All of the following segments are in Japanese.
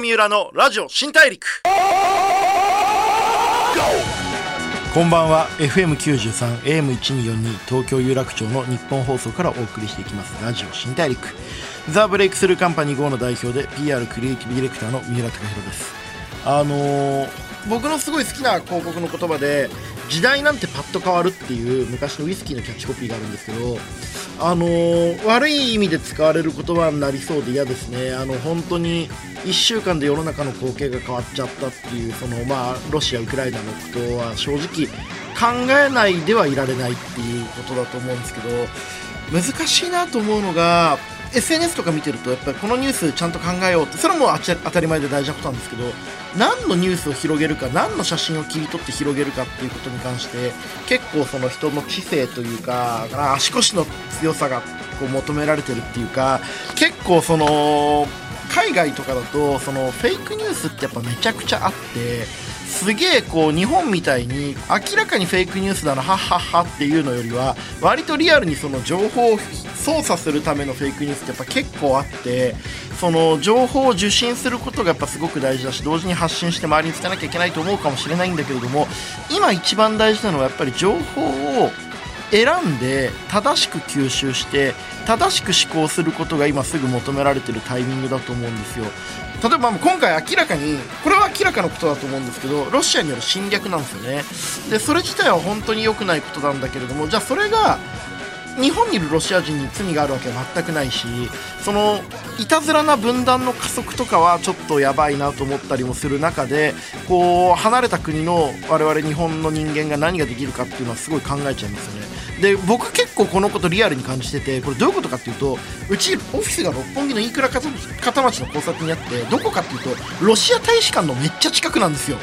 三浦のラジオ新大陸。こんばんは。FM93 AM1242 東京有楽町の日本放送からお送りしていきます。ラジオ新大陸。ザ・ブレイクスルーカンパニー GO の代表で PR クリエイティブディレクターの三浦貴大です。あのー、僕のすごい好きな広告の言葉で時代なんてパッと変わるっていう昔のウイスキーのキャッチコピーがあるんですけどあのー、悪い意味で使われる言葉になりそうで嫌ですね。あの本当に1週間で世の中の光景が変わっちゃったっていうそのまあロシアウクライナのことは正直考えないではいられないっていうことだと思うんですけど難しいなと思うのが SNS とか見てるとやっぱりこのニュースちゃんと考えようってそれはもう当たり前で大事なことなんですけど何のニュースを広げるか何の写真を切り取って広げるかっていうことに関して結構その人の知性というか足腰の強さがこう求められてるっていうか結構その海外とかだとそのフェイクニュースってやっぱめちゃくちゃあってすげえこう日本みたいに明らかにフェイクニュースだなはっはっはっていうのよりは割とリアルにその情報を操作するためのフェイクニュースってやっぱ結構あってその情報を受信することがやっぱすごく大事だし同時に発信して周りに伝えなきゃいけないと思うかもしれないんだけれども今一番大事なのはやっぱり情報を選んで正しく吸収して正しく思考することが今すぐ求められてるタイミングだと思うんですよ。例えば今回明らかにこれは明らかなことだと思うんですけどロシアによる侵略なんですよね。でそれ自体は本当に良くないことなんだけれどもじゃあそれが日本にいるロシア人に罪があるわけは全くないしそのいたずらな分断の加速とかはちょっとやばいなと思ったりもする中でこう離れた国の我々日本の人間が何ができるかっていうのはすごい考えちゃいますよね。で僕結構このことリアルに感じててこれどういうことかっていうとうちオフィスが六本木の飯倉片町の交差点にあってどこかっていうとロシア大使館のめっちゃ近くなんですよ。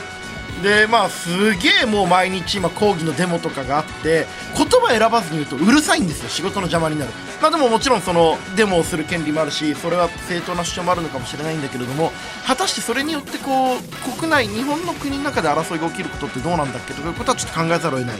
でまあすげえもう毎日今抗議のデモとかがあって言葉選ばずに言うとうるさいんですよ仕事の邪魔になる。まあでももちろんそのデモをする権利もあるしそれは正当な主張もあるのかもしれないんだけれども果たしてそれによってこう国内日本の国の中で争いが起きることってどうなんだっけということはちょっと考えざるを得ない。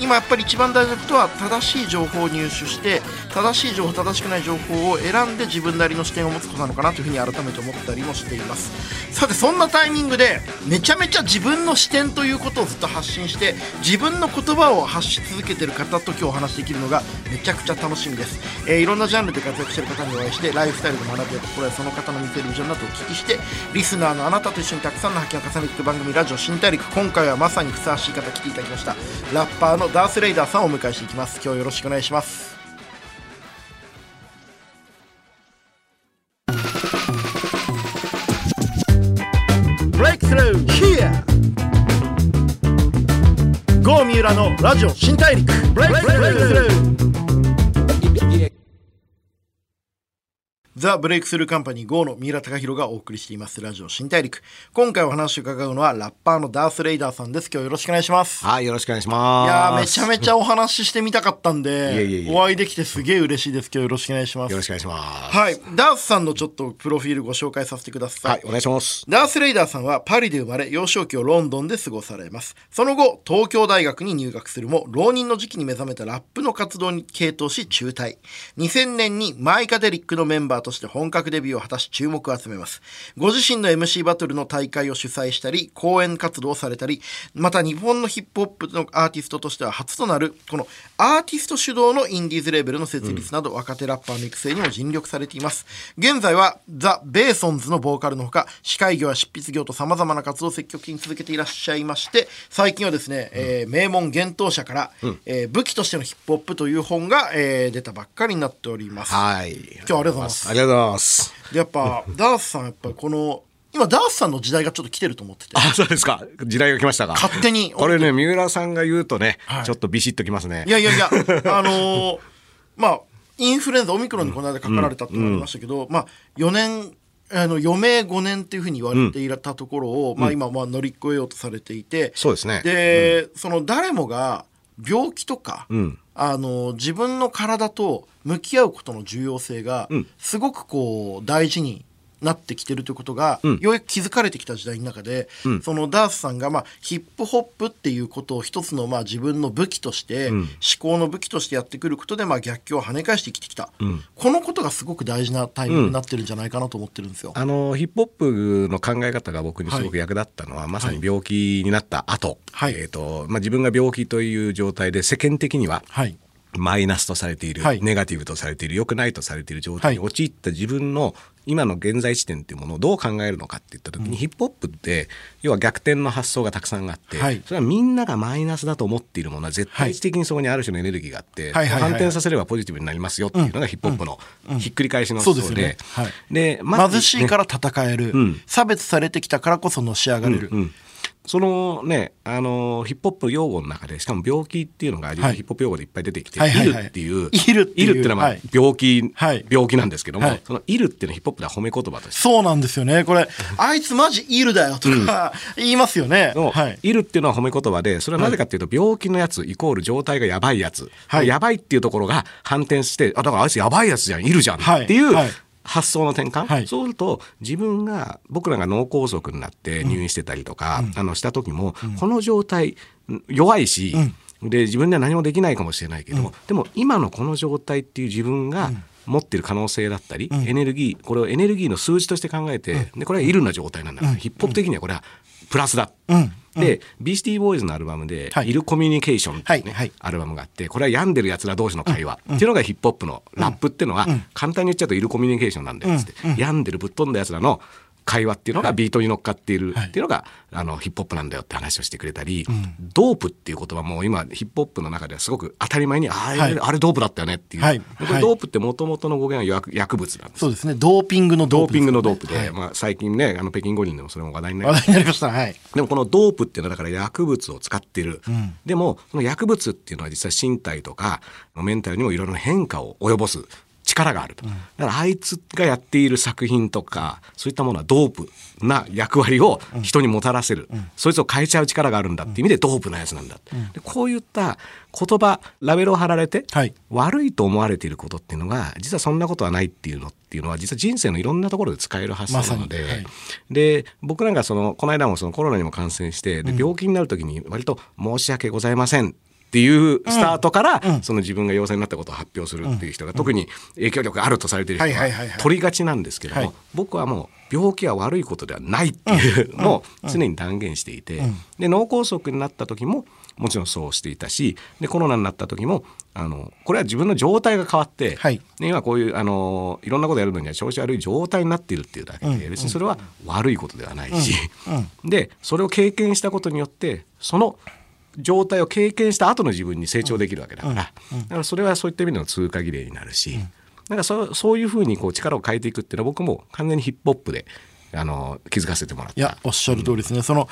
今やっぱり一番大事なことは正しい情報を入手して正しい情報正しくない情報を選んで自分なりの視点を持つことなのかなというふうに改めて思ったりもしています。さてそんなタイミングでめちゃめちゃ自分の視点ということをずっと発信して自分の言葉を発し続けている方と今日お話できるのがめちゃくちゃ楽しみです、えー、いろんなジャンルで活躍している方にお会いしてライフスタイルで学びやところやその方の見せるビジョンなどをお聞きしてリスナーのあなたと一緒にたくさんの発見を重ねていく番組ラジオ新大陸。今回はまさにふさわしい方来ていただきました。ラッパーのダース・レイダーさんをお迎えしていきます。今日よろしくお願いします。浦のラジオ新大陸。ブレイクスルーザ・ブレイクスルーカンパニー GO の三浦貴弘がお送りしています。ラジオ新大陸。今回お話を伺うのはラッパーのダース・レイダーさんです。今日よろしくお願いします。はいよろしくお願いします。いやめちゃめちゃお話ししてみたかったんでお会いできてすげえ嬉しいです。今日よろしくお願いします。よろしくお願いします。はい。ダースさんのちょっとプロフィールご紹介させてください。はいお願いします。ダース・レイダーさんはパリで生まれ幼少期をロンドンで過ごされます。その後東京大学に入学するも浪人の時期に目覚めたラップの活動に傾倒し中退。2000年にマイカデリックのメンバーとして本格デビューを果たし注目を集めます。ご自身の MC バトルの大会を主催したり、講演活動をされたり、また日本のヒップホップのアーティストとしては初となる、このアーティスト主導のインディーズレーベルの設立など、若手ラッパーの育成にも尽力されています。現在はザ・ベーソンズのボーカルのほか、司会業や執筆業と様々な活動を積極的に続けていらっしゃいまして、最近はですね、うん、えー、名門幻冬者から、うん、えー、武器としてのヒップホップという本が、えー、出たばっかりになっております。はい。今日はありがとうございます。ありがとうございます。でやっぱダースさんやっぱりこの今ダースさんの時代がちょっと来てると思ってて。あそうですか。時代が来ましたか。勝手に。これね三浦さんが言うとね、はい、ちょっとビシッときますね。いやいやいや あのー、まあインフルエンザオミクロンにこの間かかられたってなりましたけど、うん、まあ4年あの余命5年っていうふうに言われていたところを、うん、まあ、今まあ乗り越えようとされていて、そうですね。で、うん、その誰もが病気とか、うん、あの自分の体と向き合うことの重要性がすごくこう大事になってきてるということが、ようやく気づかれてきた時代の中で、そのダースさんが、まあ、ヒップホップっていうことを一つの、まあ、自分の武器として、思考の武器としてやってくることで、まあ、逆境を跳ね返して生きてきた、このことがすごく大事なタイミングになってるんじゃないかなと思ってるんですよ。あのヒップホップの考え方が僕にすごく役立ったのは、まさに病気になった後、はい。えーとまあ自分が病気という状態で世間的にははい。マイナスとされている、はい。ネガティブとされている良くないとされている状態に陥った自分の今の現在地点っていうものをどう考えるのかって言った時に、ヒップホップって要は逆転の発想がたくさんあって、はい。それはみんながマイナスだと思っているものは絶対的にそこにある種のエネルギーがあって、反転させればポジティブになりますよっていうのがヒップホップのひっくり返しの思想でそうですよね。はい。でまず貧しいから戦える、ん。差別されてきたからこそのし上がれる、うん、そのねあのヒップホップ用語の中でしかも病気っていうのがヒップホップ用語でいっぱい出てきて、はいはいはい。イルっていういうっていうのはまあはい。病気、はい。病気なんですけども、はい。そのイルっていうのはヒップホップでは褒め言葉として。そうなんですよね。これあいつマジイルだよとか言いますよね、の、はい。イルっていうのは褒め言葉でそれはなぜかっていうと病気のやつイコール状態がやばいやつ、はい。やばいっていうところが反転してあだからあいつやばいやつじゃんいるじゃんはいっていうはい発想の転換、はい。そうすると自分が僕らが脳梗塞になって入院してたりとか、あのした時も、この状態弱いし、で自分では何もできないかもしれないけども、でも今のこの状態っていう自分が、持ってる可能性だったり、エネルギーこれをエネルギーの数字として考えて、でこれはいるな状態なんだから、ヒップホップ的にはこれはプラスだ、うんで、ビースティーボーイズのアルバムで、はい。イルコミュニケーションってい。うね、アルバムがあって、これは病んでる奴ら同士の会話、っていうのがヒップホップのラップっていうのは、簡単に言っちゃうとイルコミュニケーションなん。だよって、病んでるぶっ飛んだ奴らの会話っていうのがビートに乗っかっているっていうのが、あのヒップホップなんだよって話をしてくれたり、ドープっていう言葉も今ヒップホップの中ではすごく当たり前にあれ,、はい。あれドープだったよねっていう、はい。ドープってもともとの語源は薬薬物なんです。そうですね。ドーピングのドーピングのドープで、はい。まあ、最近ねあの北京五輪でもそれも話題になりました。話題になりました。はい。でもこのドープっていうのはだから薬物を使ってる、でもその薬物っていうのは実は身体とかメンタルにもいろいろな変化を及ぼす力があると、だからあいつがやっている作品とかそういったものはドープな役割を人にもたらせる、そいつを変えちゃう力があるんだっていう意味でドープなやつなんだ、でこういった言葉ラベルを貼られて、はい。悪いと思われていることっていうのが実はそんなことはないっていうのっていうのは実は人生のいろんなところで使える発想なので、まはい。で僕なんかそのこの間もそのコロナにも感染してで病気になる時に割と「申し訳ございません」っていうスタートから、その自分が陽性になったことを発表するっていう人が、特に影響力があるとされている人は取りがちなんですけども、はい。僕はもう病気は悪いことではないっていうのを常に断言していて、で脳梗塞になった時ももちろんそうしていたしでコロナになった時もあのこれは自分の状態が変わって、はい。ね今こういうあのいろんなことやるのには調子悪い状態になっているっていうだけで、別にそれは悪いことではないし、でそれを経験したことによってその状態を経験した後の自分に成長できるわけだから、だからそれはそういった意味での通過儀礼になるし、なんかそうそういうふうにこう力を変えていくっていうのは僕も完全にヒップホップであの気づかせてもらった。いやおっしゃる通りですね、その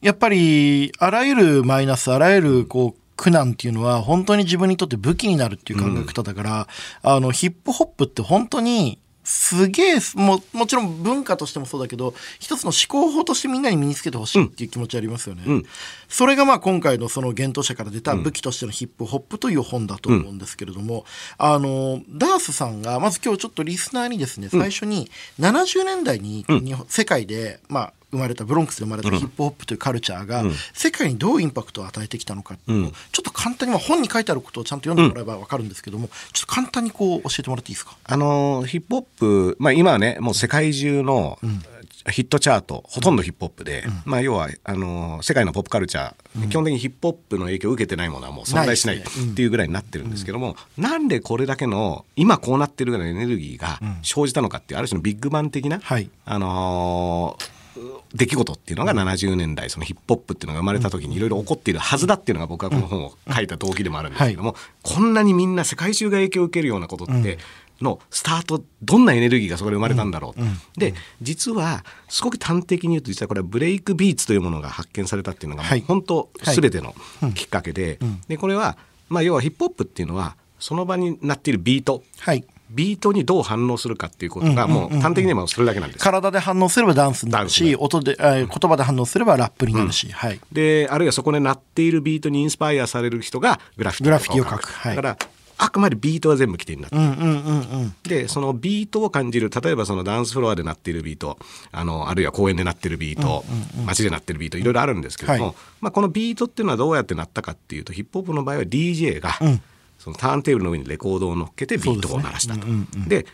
やっぱりあらゆるマイナスあらゆるこう苦難っていうのは本当に自分にとって武器になるっていう考え方だから、あのヒップホップって本当にすげえももちろん文化としてもそうだけど一つの思考法としてみんなに身につけてほしいっていう気持ちありますよね、ん。それがまあ今回のその幻冬者から出た武器としてのヒップホップという本だと思うんですけれども、あのダースさんがまず今日ちょっとリスナーにですね最初に70年代に世界でまあ生まれたブロンクスで生まれたヒップホップというカルチャーが世界にどうインパクトを与えてきたのかっていうのをちょっと簡単にまあ本に書いてあることをちゃんと読んでもらえば分かるんですけどもちょっと簡単にこう教えてもらっていいですか？あのヒップホップ、まあ、今はねもう世界中のヒットチャート、ほとんどヒップホップで、まあ、要はあの世界のポップカルチャー、基本的にヒップホップの影響を受けてないものはもう存在しないっていうぐらいになってるんですけども、なんでこれだけの今こうなってるぐらいのエネルギーが生じたのかっていうある種のビッグバン的な、はい。あのー出来事っていうのが70年代そのヒップホップっていうのが生まれた時にいろいろ起こっているはずだっていうのが僕はこの本を書いた動機でもあるんですけども、こんなにみんな世界中が影響を受けるようなことってのスタートどんなエネルギーがそこで生まれたんだろう、で実はすごく端的に言うと実はこれはブレイクビーツというものが発見されたっていうのがもはい。う本当全てのきっかけで,、でこれは、まあ、要はヒップホップっていうのはその場になっているビート。はいビートにどう反応するかっていうことがもう端的に言えばそれだけなんです。体で反応すればダンスになるし音で、えー言葉で反応すればラップになるし、はい。であるいはそこで鳴っているビートにインスパイアされる人がグラフィティを描く。はい。だからあくまでビートが全部起点になってるうんうんうんうん。でそのビートを感じる例えばそのダンスフロアで鳴っているビートあのあるいは公園で鳴ってるビート、街で鳴ってるビートいろいろあるんですけども、はい。まあ、このビートっていうのはどうやって鳴ったかっていうとヒップホップの場合は DJ が、んそのターンテーブルの上にレコードを乗っけてビートを鳴らしたと。で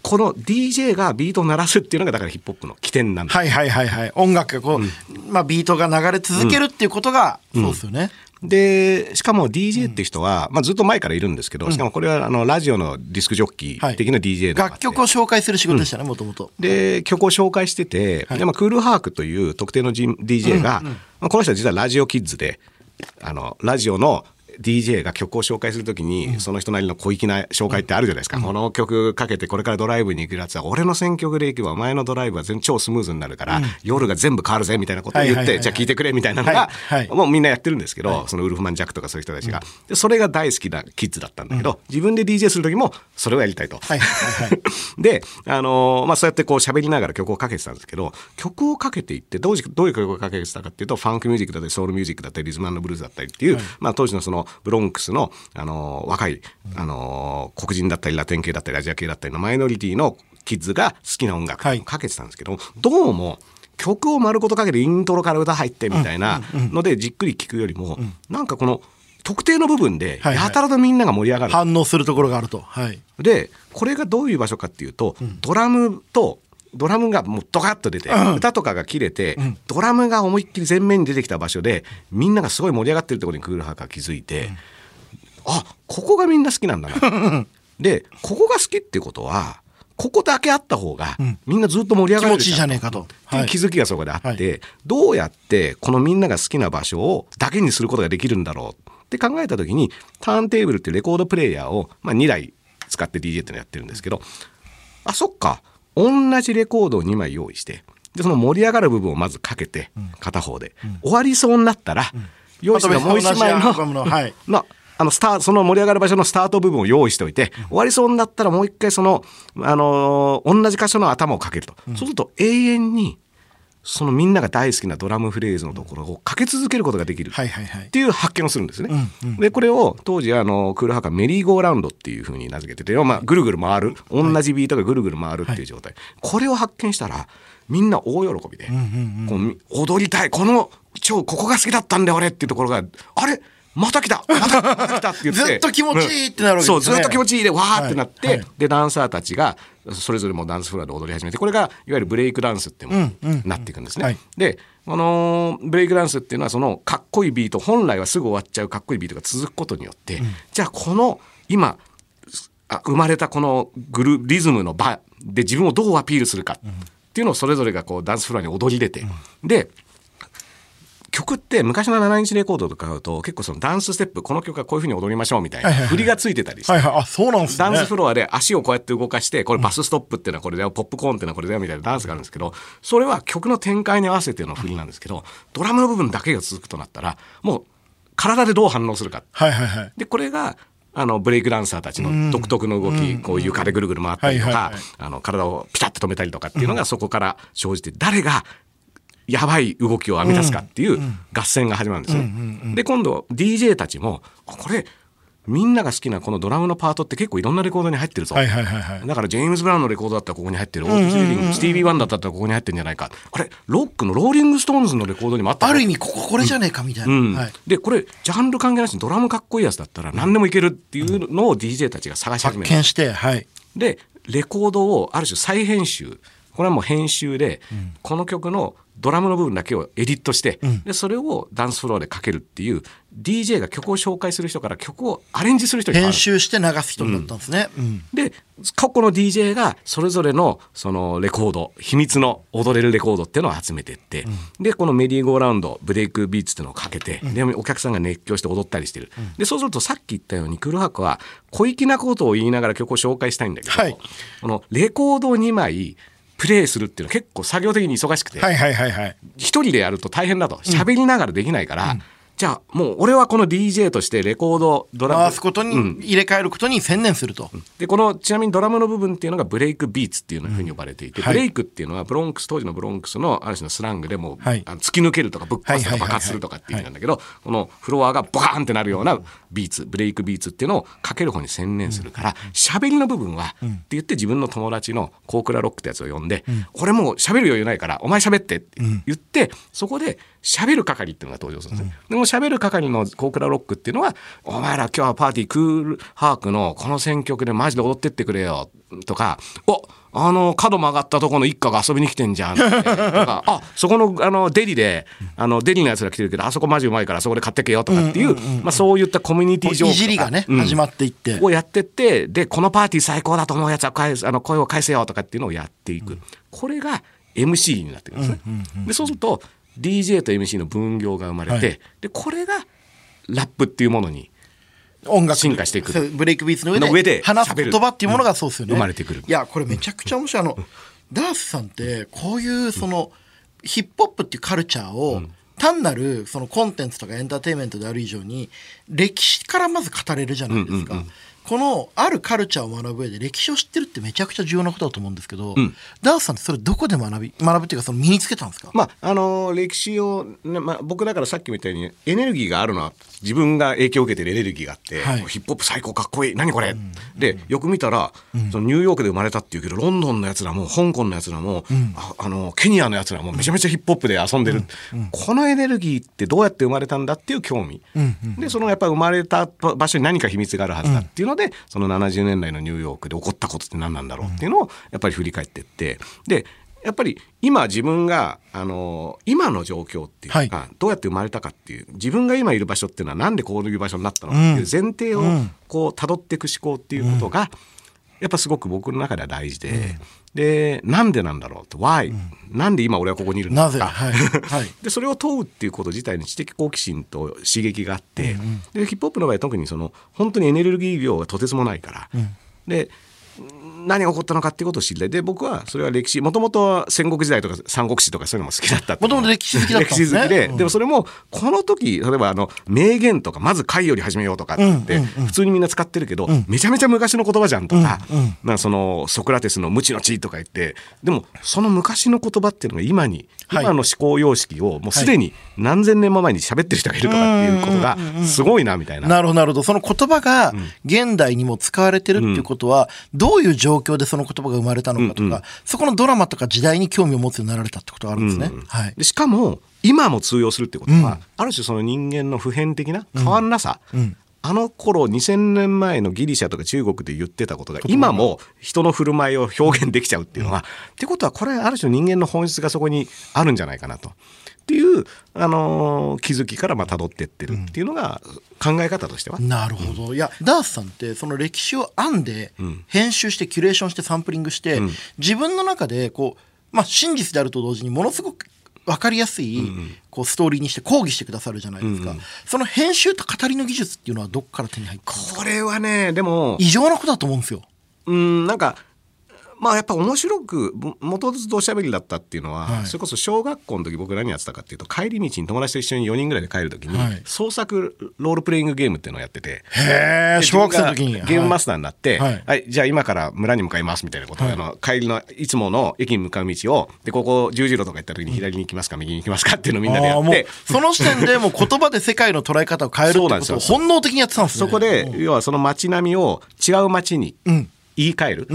この DJ がビートを鳴らすっていうのがだからヒップホップの起点なんです。はいはいはいはい。音楽がこう、まあ、ビートが流れ続けるっていうことが、そうですよね、でしかも DJ って人は、まあ、ずっと前からいるんですけど、しかもこれはあのラジオのディスクジョッキー的な DJ でもあって。楽曲を紹介する仕事でしたねもともとで曲を紹介してて、でまあ、クールハークという特定の DJ が、まあ、この人は実はラジオキッズであのラジオの DJ が曲を紹介するときに、その人なりの小粋な紹介ってあるじゃないですか、この曲かけてこれからドライブに行くやつは俺の選曲で行けばお前のドライブは全超スムーズになるから、夜が全部変わるぜみたいなことを言って、じゃあ聞いてくれみたいなのが、もうみんなやってるんですけど、そのウルフマン・ジャックとかそういう人たちが、でそれが大好きなキッズだったんだけど、自分で DJ する時もそれをやりたいと。で、あのーまあ、そうやってこう喋りながら曲をかけてたんですけど、曲をかけていって、どうじどういう曲をかけてたかっていうと、ファンクミュージックだったり、ソウルミュージックだったり、リズムブルーズだったりっていう、まあ、当時のそのブロンクスの、あのー若い、あのー黒人だったり、ラテン系だったり、アジア系だったりのマイノリティのキッズが好きな音楽をかけてたんですけど、どうも、曲を丸ごとかけてイントロから歌入ってみたいなのでじっくり聞くよりも、なんかこの特定の部分ではいはい。やたらとみんなが盛り上がる。反応するところがあると。はい。でこれがどういう場所かっていうと、ドラムとドラムがもうドカッと出て、歌とかが切れて、ドラムが思いっきり前面に出てきた場所でみんながすごい盛り上がってるところにクールハーカー気づいて、あここがみんな好きなんだな。でここが好きっていうことはここだけあった方が、みんなずっと盛り上がれる気持ちいいじゃねえかと。っていうはい。気づきがそこであって、はどうやってこのみんなが好きな場所をだけにすることができるんだろうって考えた時にターンテーブルっていうレコードプレイヤーを、まあ、2台使って DJ っていうのやってるんですけどあそっか同じレコードを2枚用意してでその盛り上がる部分をまずかけて片方で、終わりそうになったら、用意してたもう1枚のの。はい。のあのスターその盛り上がる場所のスタート部分を用意しておいて、終わりそうになったらもう一回その、あのー同じ箇所の頭をかけると、そうすると永遠にそのみんなが大好きなドラムフレーズのところをかけ続けることができる。はいはいはい。っていう発見をするんですね。でこれを当時あのクールハカメリーゴーラウンドっていうふうに名付けてて、まあ、ぐるぐる回る。同じビートがぐるぐる回るっていう状態、これを発見したらみんな大喜びで、こうみ踊りたい。この超ここが好きだったんだよ俺っていうところがあれ？また来たまたまた来たって言って。ずっと気持ちいいってなるわけですね。そうずっと気持ちいいでわーってなって、はい。はい。でダンサーたちがそれぞれもダンスフロアで踊り始めてこれがいわゆるブレイクダンスってもなっていくんですね。はい。で、あのーブレイクダンスっていうのはそのかっこいいビート本来はすぐ終わっちゃうかっこいいビートが続くことによって、じゃあこの今あ生まれたこのグルリズムの場で自分をどうアピールするかっていうのをそれぞれがこうダンスフロアに踊り出て、で曲って昔の7インチレコードとか買うと結構そのダンスステップこの曲はこういうふうに踊りましょうみたいな振りがついてたりして。はいはい。あそうなんですね。ダンスフロアで足をこうやって動かしてこれバスストップっていうのはこれだよポップコーンっていうのはこれだよみたいなダンスがあるんですけどそれは曲の展開に合わせての振りなんですけどドラムの部分だけが続くとなったらもう体でどう反応するか。はいはいはい。でこれがあのブレイクダンサーたちの独特の動き、こう床でぐるぐる回ったりとかあの体をピタッと止めたりとかっていうのがそこから生じて誰がやばい動きを編み出すかっていう合戦が始まるんですね。で今度 DJ たちもあこれみんなが好きなこのドラムのパートって結構いろんなレコードに入ってるぞ。だからジェームズ・ブラウンのレコードだったらここに入ってる、オーティス・レディング、スティービー・ワンダーだったらここに入ってるんじゃないか。あれロックのローリング・ストーンズのレコードにもあったぞある意味こここれじゃねえかみたいな、うん。はい、でこれジャンル関係なしにドラムかっこいいやつだったら何でもいけるっていうのを DJ たちが探し始める、発見してはい。でレコードをある種再編集。これはもう編集で、この曲のドラムの部分だけをエディットして、でそれをダンスフロアでかけるっていう DJ が曲を紹介する人から曲をアレンジする人に編集して流す人だったんですね、うん。で過去の DJ がそれぞれのそのレコード秘密の踊れるレコードっていうのを集めてって、でこのメディーゴーラウンドブレイクビーツっていうのをかけて、でお客さんが熱狂して踊ったりしてる、でそうするとさっき言ったようにクルハコは小粋なことを言いながら曲を紹介したいんだけど、はい。このレコードを2枚プレイするっていうのは結構作業的に忙しくて、はいはいはいはい。一人でやると大変だと。喋りながらできないから、じゃあもう俺はこの DJ としてレコードドラム回すことに、入れ替えることに専念すると。でこのちなみにドラムの部分っていうのがブレイクビーツっていうふうに呼ばれていて、はい。ブレイクっていうのはブロンクス当時のブロンクスのある種のスラングでもう、はい。あの突き抜けるとかぶっ壊すとか爆発するとかっていう意味なんだけど、このフロアがボカーンってなるようなビーツブレイクビーツっていうのをかける方に専念するから喋、りの部分は、って言って自分の友達のコークラロックってやつを呼んで、俺もう喋る余裕ないからお前喋ってって言って、そこで喋る係っていうのが登場するんですね。でも喋る係のコークラロックっていうのは「お前ら今日はパーティークールハークのこの選曲でマジで踊ってってくれよ」とか「おあの角曲がったとこの一家が遊びに来てんじゃん」とか「あそこのあのデリであのデリのやつら来てるけどあそこマジうまいからそこで買ってけよ」とかっていうまあそういったコミュニティ情報いじりがね、うん。始まっていって。をやってってでこのパーティー最高だと思うやつは返すあの声を返せよとかっていうのをやっていく、これが MC になってくるんですね。でそうすると DJ と MC の分業が生まれて、はい。でこれがラップっていうものに音楽進化していく。ブレイクビーツの上で話す言葉っていうものがそうですよね、生まれてくる。いやこれめちゃくちゃ面白い。あのダースさんってこういうその、ヒップホップっていうカルチャーを、単なるそのコンテンツとかエンターテインメントである以上に歴史からまず語れるじゃないですか、このあるカルチャーを学ぶ上で歴史を知ってるってめちゃくちゃ重要なことだと思うんですけど、ダースさんってそれどこで学び学ぶっていうかその身につけたんですか、まああの歴史を、ねまあ、僕だからさっきみたいにエネルギーがあるのは自分が影響を受けてるエネルギーがあって、はい。ヒップホップ最高かっこいい。何これ、でよく見たら、そのニューヨークで生まれたっていうけどロンドンのやつらも香港のやつらも、ああのケニアのやつらもめちゃめちゃヒップホップで遊んでる、このエネルギーってどうやって生まれたんだっていう興味、でそのやっぱり生まれた場所に何か秘密があるはずだっていうので、その70年代のニューヨークで起こったことって何なんだろうっていうのをやっぱり振り返ってって。でやっぱり今自分があの今の状況っていうか、はどうやって生まれたかっていう自分が今いる場所っていうのはなんでこういう場所になったのかっていう前提をこう辿っていく思考っていうことが、やっぱすごく僕の中では大事で、でなんでなんだろうと。Why、なんで今俺はここにいるんだなとか、ぜ？はい、はい。でそれを問うっていうこと自体に知的好奇心と刺激があって、でヒップホップの場合は特にその本当にエネルギー量がとてつもないから、で何が起こったのかっていうことを知りたい。で僕はそれは歴史もともと戦国時代とか三国志とかそういうのも好きだった。っもともと歴史好きだったんですね。歴史好きで、うん。でもそれもこの時例えばあの名言とかまず回より始めようとかって普通にみんな使ってるけど、めちゃめちゃ昔の言葉じゃんとか,、なんかそのソクラテスの無知の知とか言ってでもその昔の言葉っていうのが今に、はい。今の思考様式をもうすでに何千年も前に喋ってる人がいるとかっていうことがすごいなみたいな。なるほど、なるほど。その言葉が現代にも使われてるっていうことは、どういう状況でその言葉が生まれたのかとか、そこのドラマとか時代に興味を持つようになられたってことがあるんですね。はい。でしかも今も通用するってことは、ある種その人間の普遍的な変わんなさ、あの頃2000年前のギリシャとか中国で言ってたことが今も人の振る舞いを表現できちゃうっていうのは、ってことはこれある種人間の本質がそこにあるんじゃないかなと。っていう、あのー気づきからまあ辿ってってるっていうのが考え方としては。なるほど。いや、ダースさんって、その歴史を編んで、編集して、キュレーションして、サンプリングして、自分の中で、こう、まあ、真実であると同時に、ものすごく分かりやすい、こう、ストーリーにして講義してくださるじゃないですか。その編集と語りの技術っていうのは、どっから手に入ってるんですか？これはねでも異常なことだと思うんですよ。うんなんかまあやっぱ面白くも元々おしゃべりだったっていうのは、はいそれこそ小学校の時僕何やってたかっていうと帰り道に友達と一緒に4人ぐらいで帰る時に、はい創作ロールプレイングゲームっていうのをやってて。へえ、で小学生の時に。ゲームマスタターになって、はいはいじゃあ今から村に向かいますみたいなことあの帰りのいつもの駅に向かう道をでここ十字路とか行った時に左に行きますか、右に行きますかっていうのをみんなでやってその時点でもう言葉で世界の捉え方を変えるってそうなんですよことを本能的にやってたんですね。そこで要はその街並みを違う街にん言い換える。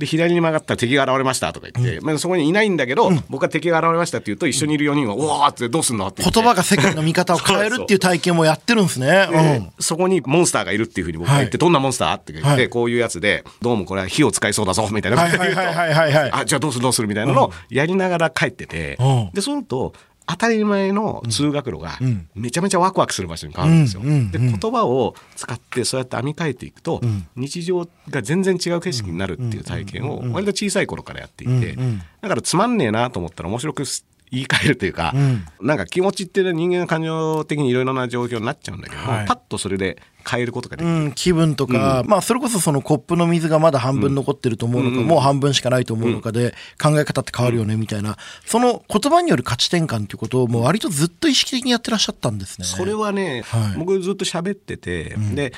で左に曲がったら敵が現れましたとか言って、まあ、そこにいないんだけど、僕は敵が現れましたって言うと一緒にいる4人は「うわーってどうすんの?」って言葉が世界の見方を変えるっていう体験もやってるんですね。うん。そこにモンスターがいるっていうふうに僕が言って、はいどんなモンスターって言って、はい。こういうやつでどうもこれは火を使いそうだぞみたいな。ことを言うとあじゃあどうするどうするみたいなのをやりながら帰ってて、うん。でそうすると当たり前の通学路がめちゃめちゃワクワクする場所に変わるんですよ。で言葉を使ってそうやって編み替えていくと、日常が全然違う景色になるっていう体験を割と小さい頃からやっていて、だからつまんねえなと思ったら面白く言い換えるというか、なんか気持ちって人間が感情的にいろいろな状況になっちゃうんだけども、はいパッとそれで変えることができる。うん、気分とか、まあそれこそそのコップの水がまだ半分残ってると思うのか、もう半分しかないと思うのかで、考え方って変わるよねみたいな、その言葉による価値転換っていうことをもう割とずっと意識的にやってらっしゃったんですね。それはね、はい僕ずっと喋ってて、で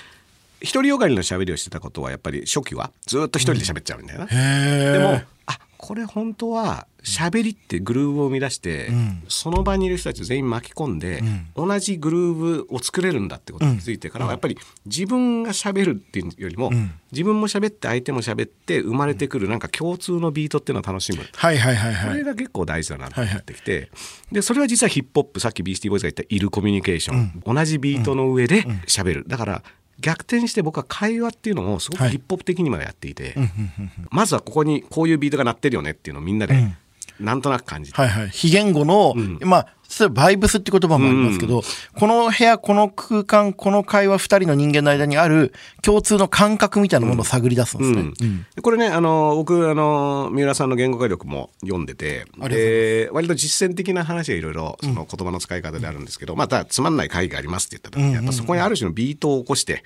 独りよがりの喋りをしてたことはやっぱり初期はずっと一人で喋っちゃうんだよな。へでもえ。あこれ本当は喋りってグルーブを生み出して、ん。その場にいる人たちを全員巻き込んで、同じグルーブを作れるんだってことに気づいてからは、やっぱり自分が喋るっていうよりも、自分も喋って相手も喋って生まれてくるなんか共通のビートっていうのを楽しむ。はいはいはいこはい。れが結構大事だなと思ってきて、でそれは実はヒップホップさっきビースティーボーイズが言った「いるコミュニケーション」同じビートの上で喋る。だから逆転して僕は会話っていうのをすごくはい。ヒップホップ的にもやっていて、まずはここにこういうビートが鳴ってるよねっていうのをみんなでなんとなく感じて、はいはい。非言語の、まあ、それバイブスって言葉もありますけど、この部屋、この空間、この会話、二人の人間の間にある共通の感覚みたいなものを探り出すんですね。うん。でこれねあの僕あの三浦さんの言語化力も読んでてで割と実践的な話がいろいろその言葉の使い方であるんですけど、またつまんない会議がありますって言った時にやっぱそこにある種のビートを起こして、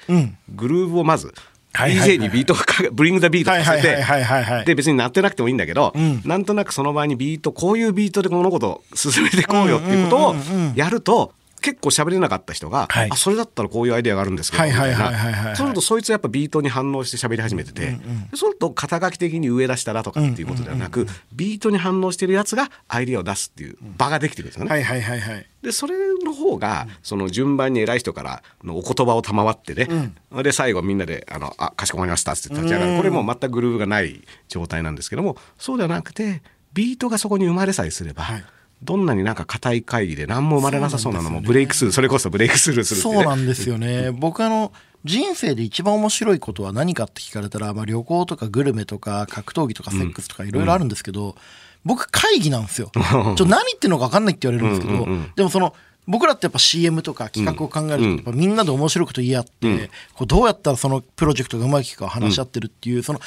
グルーヴをまず DJ にビートを bring the beat させてで別になってなくてもいいんだけど、なんとなくその場にビートこういうビートで物事を進めていこうよっていうことをやると結構喋れなかった人が、はい。あそれだったらこういうアイデアがあるんですけど、みたいな。そうするとそいつやっぱビートに反応して喋り始めてて、そうすると肩書き的に上出したらとかっていうことではなく、ビートに反応してるやつがアイデアを出すっていう場ができてくるんですよね。はいはいはいはい。でそれの方がその順番に偉い人からのお言葉を賜ってね、で最後みんなで「あのあかしこまりました」って立ち上がる。これもう全くグルーヴがない状態なんですけどもそうではなくてビートがそこに生まれさえすれば、はいどんなになんか硬い会議で何も生まれなさそうなのもブレイクスルーそれこそブレイクスルーするそうなんですよね。僕あの、人生で一番面白いことは何かって聞かれたら、まあ、旅行とかグルメとか格闘技とかセックスとかいろいろあるんですけど、僕会議なんですよ。ちょ何言ってるのか分かんないって言われるんですけど、でもその僕らってやっぱ CM とか企画を考えるとやっぱみんなで面白いこと言い合って、こうどうやったらそのプロジェクトがうまくいくかを話し合ってるっていう、その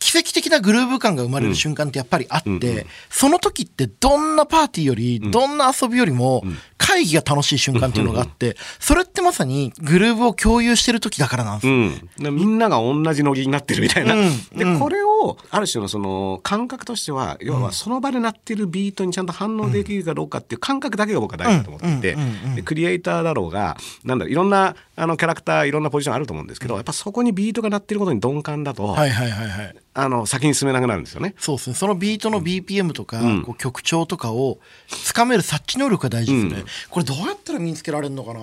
奇跡的なグルーヴ感が生まれる瞬間ってやっぱりあって、その時ってどんなパーティーより、どんな遊びよりも会議が楽しい瞬間っていうのがあって、それってまさにグルーヴを共有してる時だからなんですよ。うん、でみんなが同じノリになってるみたいな、うん。でこれをある種のその感覚としては要はその場で鳴ってるビートにちゃんと反応できるかどうかっていう感覚だけが僕は大事だと思っていて、でクリエイターだろうがなんだろういろんなあのキャラクターいろんなポジションあると思うんですけどやっぱそこにビートが鳴ってることに鈍感だと、はいはいはいはい。あの先に進めなくなるんですよね。そうですね。そのビートの BPM とか、こう曲調とかをつかめる察知能力が大事ですね。これどうやったら身につけられるのかな？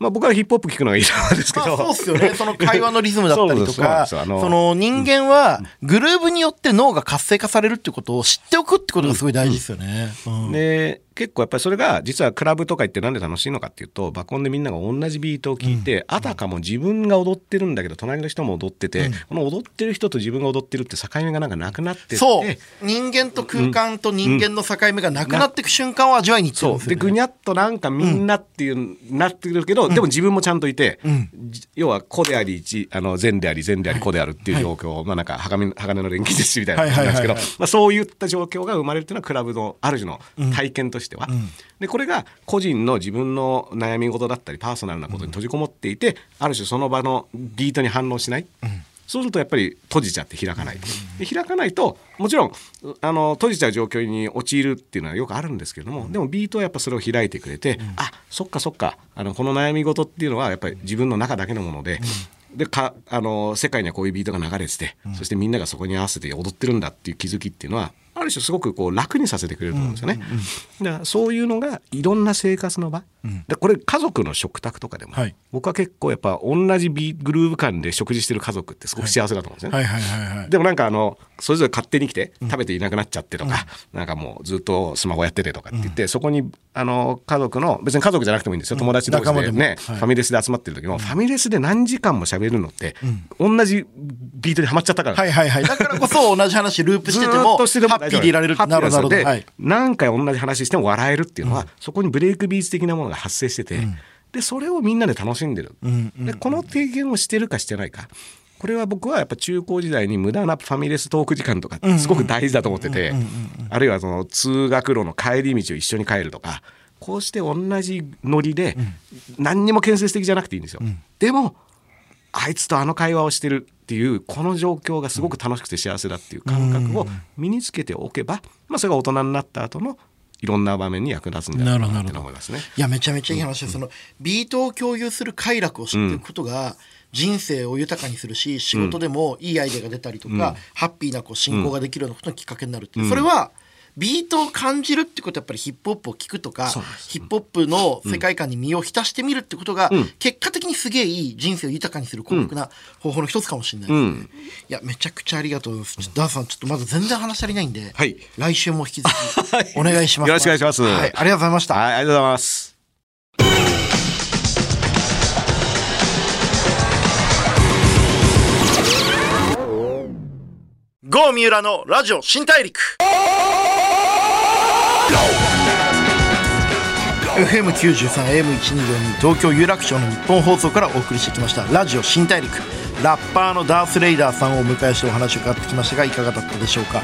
まあ、僕はヒップホップ聞くのがいいと思うんですけまど、あそうですよね。その会話のリズムだったりとか、その人間はグルーブによって脳が活性化されるってことを知っておくってことがすごい大事ですよね。うん。で結構やっぱりそれが実はクラブとか行ってなんで楽しいのかっていうと爆音でみんなが同じビートを聞いて、あたかも自分が踊ってるんだけど隣の人も踊ってて、この踊ってる人と自分が踊ってるって境目がなんかなくなってそう。人間と空間と人間の境目がなくなっていく瞬間を味わいにいってるんですよ、ね。そう。でぐにゃっとなんかみんなっていう、なってるけど、でも自分もちゃんといて、じ要は子であり一あの善であり善であり子であるっていう状況、まあなんか鋼鋼の錬金術師みたいな感じなんですけど、そういった状況が生まれるっていうのはクラブのある種の体験としては、でこれが個人の自分の悩み事だったりパーソナルなことに閉じこもっていて、ある種その場のビートに反応しない。そうするとやっぱり閉じちゃって開かない。で開かないともちろんあの閉じちゃう状況に陥るっていうのはよくあるんですけれども、でもビートはやっぱそれを開いてくれて、あそっかそっかあのこの悩み事っていうのはやっぱり自分の中だけのもので。でかあの世界にはこういうビートが流れてて、そしてみんながそこに合わせて踊ってるんだっていう気づきっていうのはある種すごくこう楽にさせてくれると思うんですよね。だからそういうのがいろんな生活の場、でこれ家族の食卓とかでも、はい。僕は結構やっぱ同じビグルーヴ感で食事してる家族ってすごく幸せだと思うんですね。でもなんかあのそれぞれ勝手に来て食べていなくなっちゃってとか、なんかもうずっとスマホやっててとかって言って、そこにあの家族の別に家族じゃなくてもいいんですよ。友達同士でね、はい。ファミレスで集まってる時も、ファミレスで何時間も喋るのって、同じビートにはまっちゃったから。はいはいはい。だからこそ同じ話ループしてても、っとしててもハッピーでいられる。ハッピーなるほどなるほど。ではい。何回同じ話しても笑えるっていうのは、そこにブレイクビーツ的なものが発生してて、でそれをみんなで楽しんでる、でこの経験をしてるかしてないかっこれは僕はやっぱ中高時代に無駄なファミレストーク時間とかすごく大事だと思っててあるいはその通学路の帰り道を一緒に帰るとかこうして同じノリで何にも建設的じゃなくていいんですよ。でもあいつとあの会話をしてるっていうこの状況がすごく楽しくて幸せだっていう感覚を身につけておけば、まあ、それが大人になった後のいろんな場面に役立つんだろうなって思いますね。いやめちゃめちゃいい話です、そのビートを共有する快楽を知っていくことが、人生を豊かにするし仕事でもいいアイデアが出たりとか、うん、ハッピーなこう進行ができるようなことのきっかけになるっていう、それはビートを感じるってことはやっぱりヒップホップを聞くとかヒップホップの世界観に身を浸してみるってことが、結果的にすげえいい人生を豊かにする幸福な方法の一つかもしれない。ですね、うん、いやめちゃくちゃありがとうございます。ダーさんちょっとまず全然話足りないんで、はい、来週も引き続き お願いします。よろしくお願いします、はい、ありがとうございました、はい、ありがとうございます郷三浦のラジオ新大陸。FM93 AM1242 東京有楽町の日本放送からお送りしてきました。ラジオ新大陸。ラッパーのダース・レイダーさんをお迎えしてお話を伺ってきましたがいかがだったでしょうか？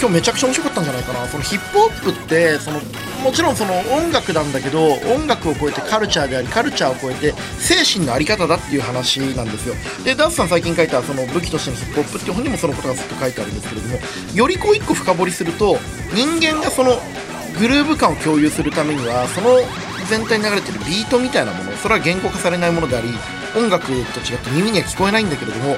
今日めちゃくちゃ面白かったんじゃないかな。そのヒップホップってそのもちろんその音楽なんだけど音楽を超えてカルチャーでありカルチャーを超えて精神の在り方だっていう話なんですよ。でダースさん最近書いたその武器としてのヒップホップっていう本にもそのことがずっと書いてあるんですけれどもよりこう一個深掘りすると人間がそのグルーヴ感を共有するためにはその全体に流れてるビートみたいなものそれは言語化されないものであり音楽と違って耳には聞こえないんだけれども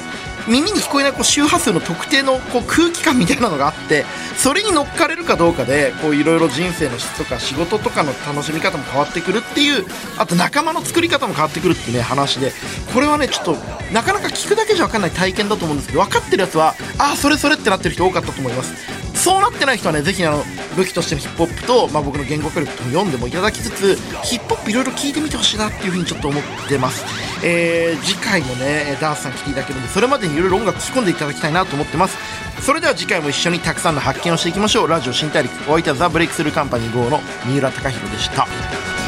耳に聞こえないこう周波数の特定のこう空気感みたいなのがあってそれに乗っかれるかどうかでいろいろ人生の質とか仕事とかの楽しみ方も変わってくるっていうあと仲間の作り方も変わってくるっていうね話でこれはねちょっとなかなか聞くだけじゃ分かんない体験だと思うんですけど分かってるやつはああそれそれってなってる人多かったと思います。そうなってない人はねぜひあの武器としてのヒップホップと、まあ、僕の言語力と読んでもいただきつつヒップホップいろいろ聞いてみてほしいなっていうふうにちょっと思ってます、えー、次回もねダースさん来ていただけるんでそれまでにいろいろ音楽仕込んでいただきたいなと思ってます。それでは次回も一緒にたくさんの発見をしていきましょう。ラジオ新大陸お相手はザ・ブレイクスルーカンパニー GO の三浦貴大でした。